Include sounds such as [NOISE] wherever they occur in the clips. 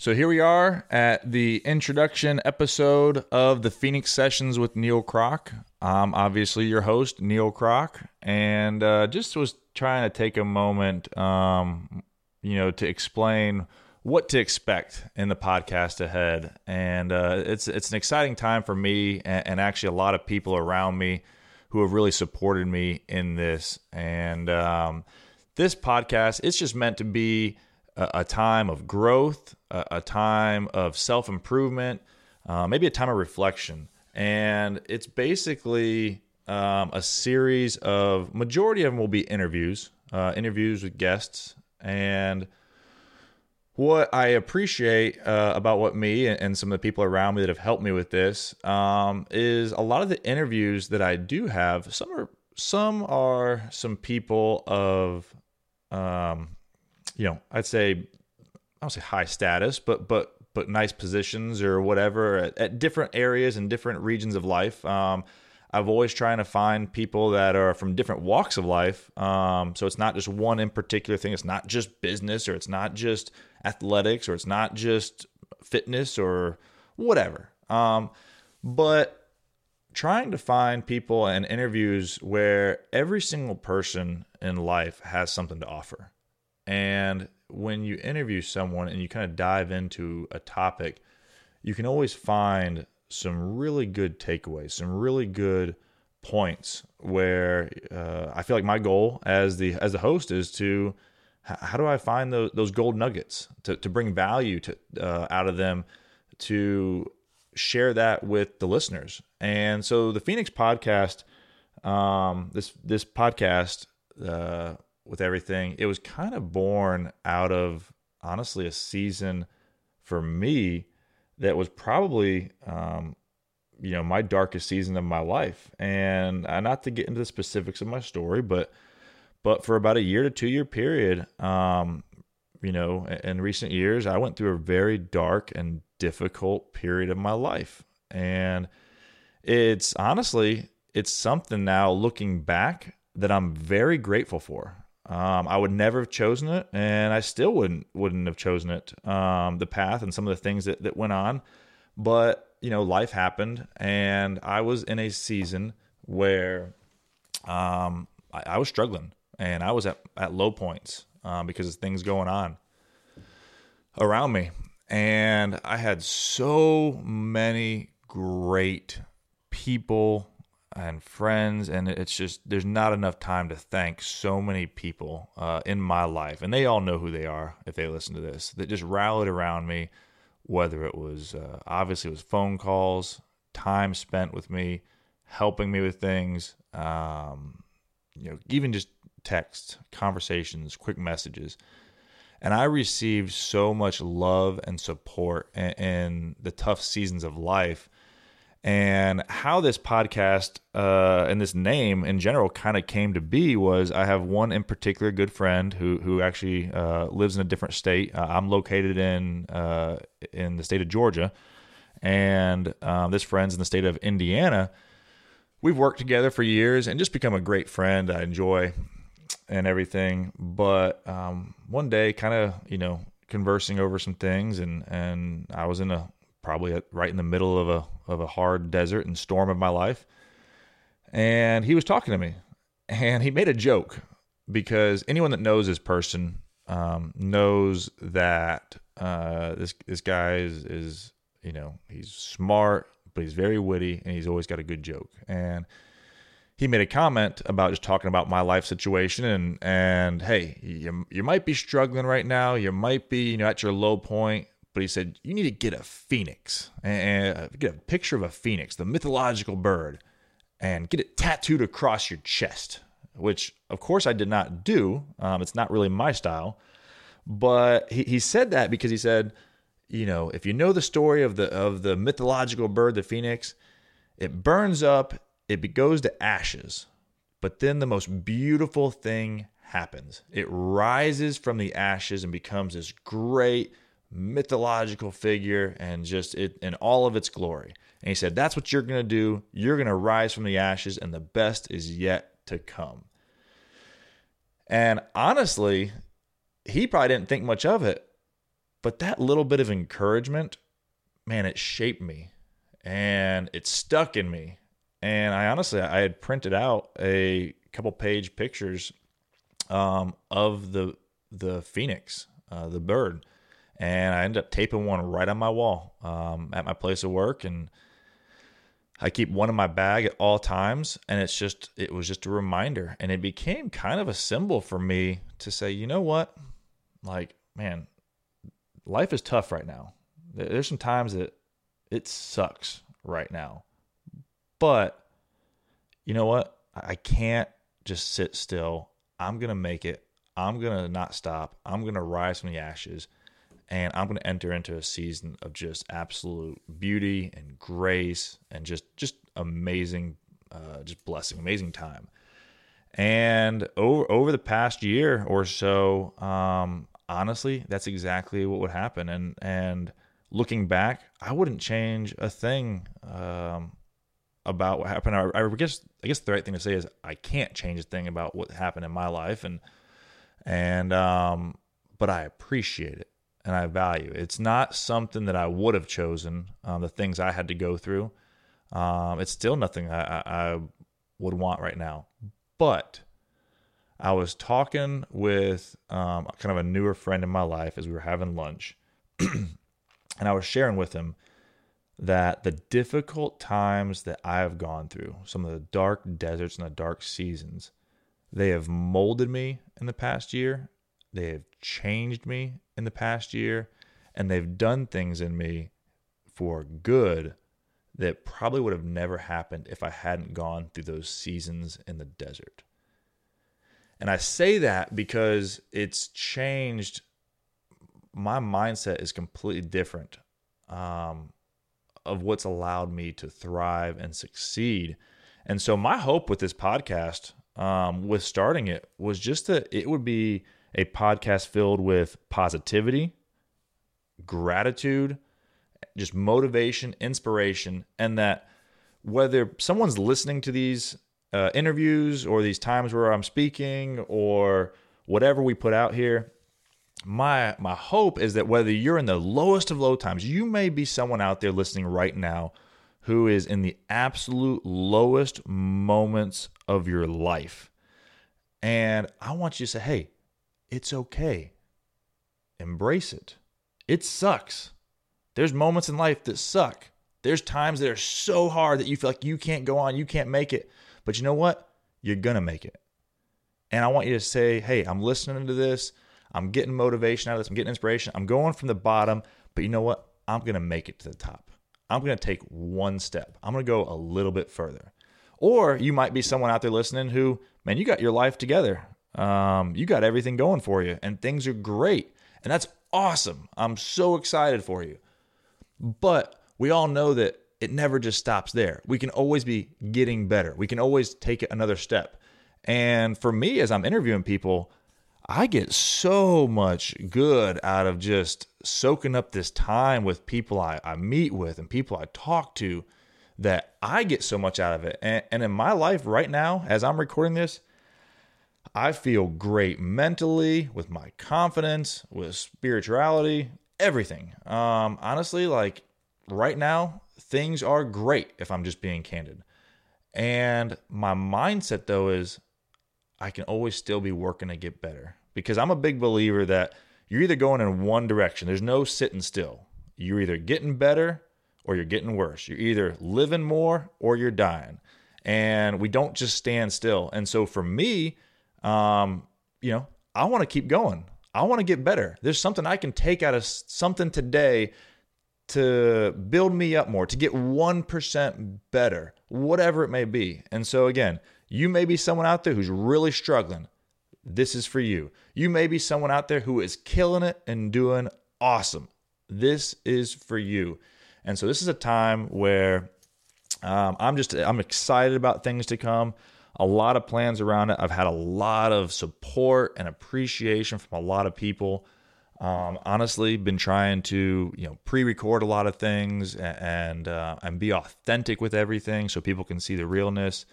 So here we are at the introduction episode of the Phoenix Sessions with Neil Kroc. I'm obviously your host, Neil Kroc, and uh, just was trying to take a moment, um, you know, to explain what to expect in the podcast ahead. And uh, it's it's an exciting time for me, and, and, actually a lot of people around me who have really supported me in this. And um, this podcast, it's just meant to be a, a time of growth, a, a time of self improvement, uh, maybe a time of reflection. And it's basically um, a series of, majority of them will be interviews, uh, interviews with guests. And what I appreciate uh, about what me and, some of the people around me that have helped me with this um, is a lot of the interviews that I do have. Some are some are some people of um, you know, I'd say I don't say high status, but but but nice positions or whatever at, at different areas and different regions of life. Um, I've always trying to find people that are from different walks of life. Um, so it's not just one in particular thing. It's not just business or it's not just athletics or it's not just fitness or whatever. Um, but trying to find people and interviews where every single person in life has something to offer. And when you interview someone and you kind of dive into a topic, you can always find some really good takeaways, some really good points where uh, I feel like my goal as the as the host is to how do I find those, those gold nuggets to, to bring value to uh, out of them to share that with the listeners. And so the Phoenix podcast, um, this this podcast uh, with everything, it was kind of born out of honestly a season for me that was probably um, you know my darkest season of my life. And uh, not to get into the specifics of my story but but for about a year to two year period um, you know in recent years i went through a very dark and difficult period of my life. And it's honestly it's something now looking back that i'm very grateful for um, I would never have chosen it, and I still wouldn't wouldn't have chosen it. Um, the path and some of the things that, that went on, but you know, life happened, and I was in a season where um, I, I, was struggling, and I was at at low points um, because of things going on around me, and I had so many great people and friends and it's just there's not enough time to thank so many people uh, in my life and they all know who they are if they listen to this that just rallied around me whether it was uh, obviously it was phone calls time spent with me helping me with things um, you know even just texts conversations quick messages. And i received so much love and support in, in the tough seasons of life and how this podcast uh, and this name in general kind of came to be was I have one in particular good friend who who actually uh, lives in a different state. Uh, I'm located in uh, in the state of Georgia, and um, this friend's in the state of Indiana. We've worked together for years and just become a great friend. I enjoy and everything. But um, one day, kind of you know conversing over some things, and and I was in a probably right in the middle of a of a hard desert and storm of my life. And he was talking to me, and he made a joke because anyone that knows this person um, knows that uh, this this guy is is you know he's smart, but he's very witty, and he's always got a good joke. And he made a comment about just talking about my life situation and and hey, you you might be struggling right now, you might be you know at your low point, but he said you need to get a phoenix and get a picture of a phoenix, the mythological bird, and get it tattooed across your chest. Which, of course, I did not do. Um, it's not really my style. But he, he said that because he said, you know, if you know the story of the of the mythological bird, the phoenix, it burns up, it goes to ashes, but then the most beautiful thing happens. It rises from the ashes and becomes this great mythological figure and just it in all of its glory. And he said, That's what you're going to do. You're going to rise from the ashes, and the best is yet to come. And honestly, he probably didn't think much of it. But that little bit of encouragement, man, it shaped me and it stuck in me. And I honestly, I had printed out a couple page pictures um, of the the phoenix, uh, the bird, and I ended up taping one right on my wall um, at my place of work, and I keep one in my bag at all times, and it's just it was just a reminder, and it became kind of a symbol for me to say, you know what, like man, life is tough right now. There's some times that it sucks right now, but you know what, I can't just sit still. I'm gonna make it. I'm gonna not stop. I'm gonna rise from the ashes and I'm going to enter into a season of just absolute beauty and grace and just just amazing, uh, just blessing, amazing time. And over over the past year or so, um, honestly, that's exactly what would happen. And and looking back, I wouldn't change a thing um, about what happened. I, I guess I guess the right thing to say is I can't change a thing about what happened in my life, and and um, but I appreciate it and I value. It's not something that I would have chosen. Um, the things I had to go through, um, it's still nothing I, I, would want right now. But I was talking with um, kind of a newer friend in my life as we were having lunch, [CLEARS THROAT] and I was sharing with him that the difficult times that I have gone through, some of the dark deserts and the dark seasons, they have molded me in the past year. They have changed me in the past year, and they've done things in me for good that probably would have never happened if I hadn't gone through those seasons in the desert. And I say that because it's changed. My mindset is completely different um, of what's allowed me to thrive and succeed. And so, my hope with this podcast, um, with starting it, was just that it would be a podcast filled with positivity, gratitude, just motivation, inspiration, and that whether someone's listening to these uh, interviews or these times where I'm speaking or whatever we put out here, my my hope is that whether you're in the lowest of low times, you may be someone out there listening right now who is in the absolute lowest moments of your life. And I want you to say, hey, it's okay. Embrace it. It sucks. There's moments in life that suck. There's times that are so hard that you feel like you can't go on, you can't make it. But you know what? You're going to make it. And I want you to say, hey, I'm listening to this. I'm getting motivation out of this. I'm getting inspiration. I'm going from the bottom. But you know what? I'm going to make it to the top. I'm going to take one step. I'm going to go a little bit further. Or you might be someone out there listening who, man, you got your life together. Um, you got everything going for you, and things are great. And that's awesome. I'm so excited for you. But we all know that it never just stops there. We can always be getting better, we can always take it another step. And for me, as I'm interviewing people, I get so much good out of just soaking up this time with people I, I meet with and people I talk to that I get so much out of it. And, and in my life right now, as I'm recording this, I feel great mentally, with my confidence, with spirituality, everything. Um, honestly, like right now, things are great if I'm just being candid. And my mindset, though, is I can always still be working to get better because I'm a big believer that you're either going in one direction, there's no sitting still. You're either getting better or you're getting worse. You're either living more or you're dying. And we don't just stand still. And so for me, um, you know, I want to keep going. I want to get better. There's something I can take out of something today to build me up more, to get 1% better, whatever it may be. And so, again, you may be someone out there who's really struggling. This is for you. You may be someone out there who is killing it and doing awesome. This is for you. And so, this is a time where um, I'm just, I'm excited about things to come a lot of plans around it. I've had a lot of support and appreciation from a lot of people. Um, honestly, been trying to you know pre-record a lot of things and uh, and be authentic with everything so people can see the realness.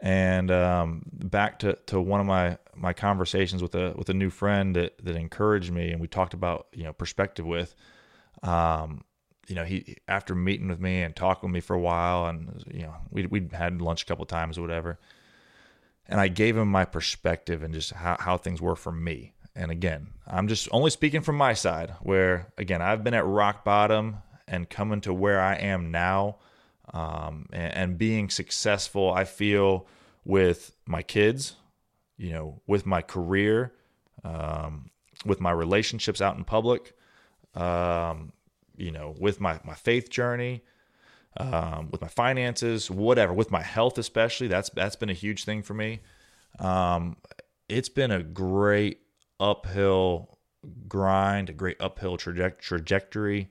And um, back to, to one of my, my conversations with a with a new friend that, that encouraged me, and we talked about you know perspective with. Um, you know, he after meeting with me and talking with me for a while, and you know, we we had lunch a couple times or whatever, and I gave him my perspective and just how how things were for me. And again, I'm just only speaking from my side, where again I've been at rock bottom and coming to where I am now, um, and, and being successful. I feel with my kids, you know, with my career, um, with my relationships out in public. Um, you know, with my, my faith journey, um, with my finances, whatever, with my health especially. That's that's been a huge thing for me. Um, it's been a great uphill grind, a great uphill traje- trajectory.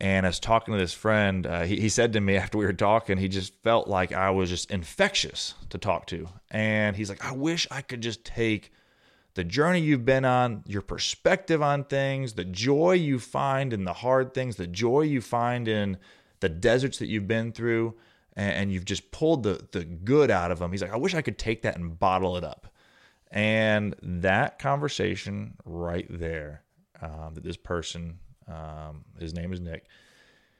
And as talking to this friend, uh, he, he said to me [LAUGHS] after we were talking, he just felt like I was just infectious to talk to. And he's like, I wish I could just take the journey you've been on, your perspective on things, the joy you find in the hard things, the joy you find in the deserts that you've been through, and, you've just pulled the, the good out of them. He's like, I wish I could take that and bottle it up. And that conversation right there, um, that this person, um, his name is Nick,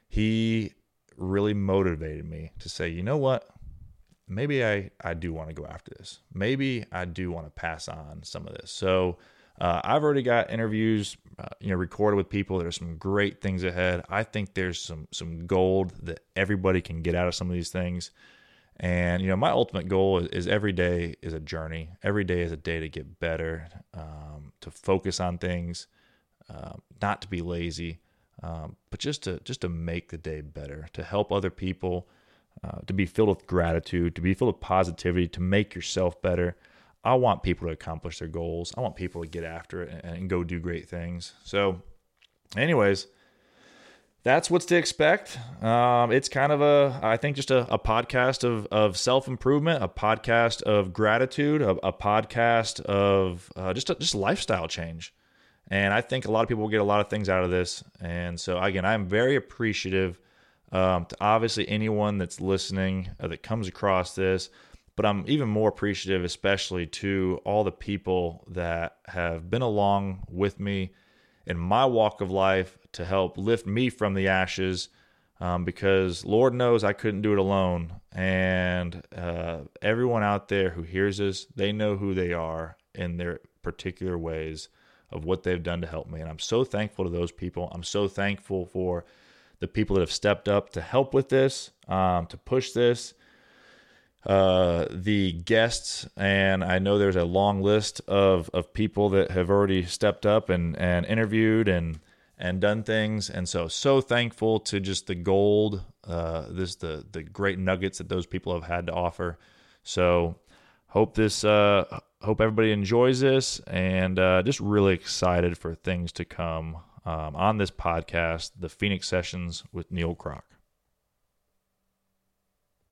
he really motivated me to say, you know what? maybe I, I do want to go after this. Maybe I do want to pass on some of this. So uh, I've already got interviews, uh, you know, recorded with people. There's some great things ahead. I think there's some some gold that everybody can get out of some of these things. And you know, my ultimate goal is, is every day is a journey. Every day is a day to get better, um, to focus on things, uh, not to be lazy, um, but just to just to make the day better, to help other people uh, to be filled with gratitude, to be filled with positivity, to make yourself better. I want people to accomplish their goals. I want people to get after it and, and go do great things. So, anyways, that's what's to expect. Um, it's kind of a, I think, just a, a podcast of, of self improvement, a podcast of gratitude, a, a podcast of uh, just a, just lifestyle change. And I think a lot of people will get a lot of things out of this. And so, again, I'm very appreciative um, to obviously anyone that's listening uh, that comes across this. But I'm even more appreciative, especially to all the people that have been along with me in my walk of life to help lift me from the ashes. Um, because Lord knows I couldn't do it alone. And uh, everyone out there who hears this, they know who they are in their particular ways of what they've done to help me. And I'm so thankful to those people. I'm so thankful for the people that have stepped up to help with this, um, to push this, uh, the guests, and I know there's a long list of, of people that have already stepped up and, and interviewed and and done things, and so so thankful to just the gold, uh, this the the great nuggets that those people have had to offer. So hope this uh, hope everybody enjoys this, and uh, just really excited for things to come um, on this podcast, the Phoenix Sessions with Neil Kroc.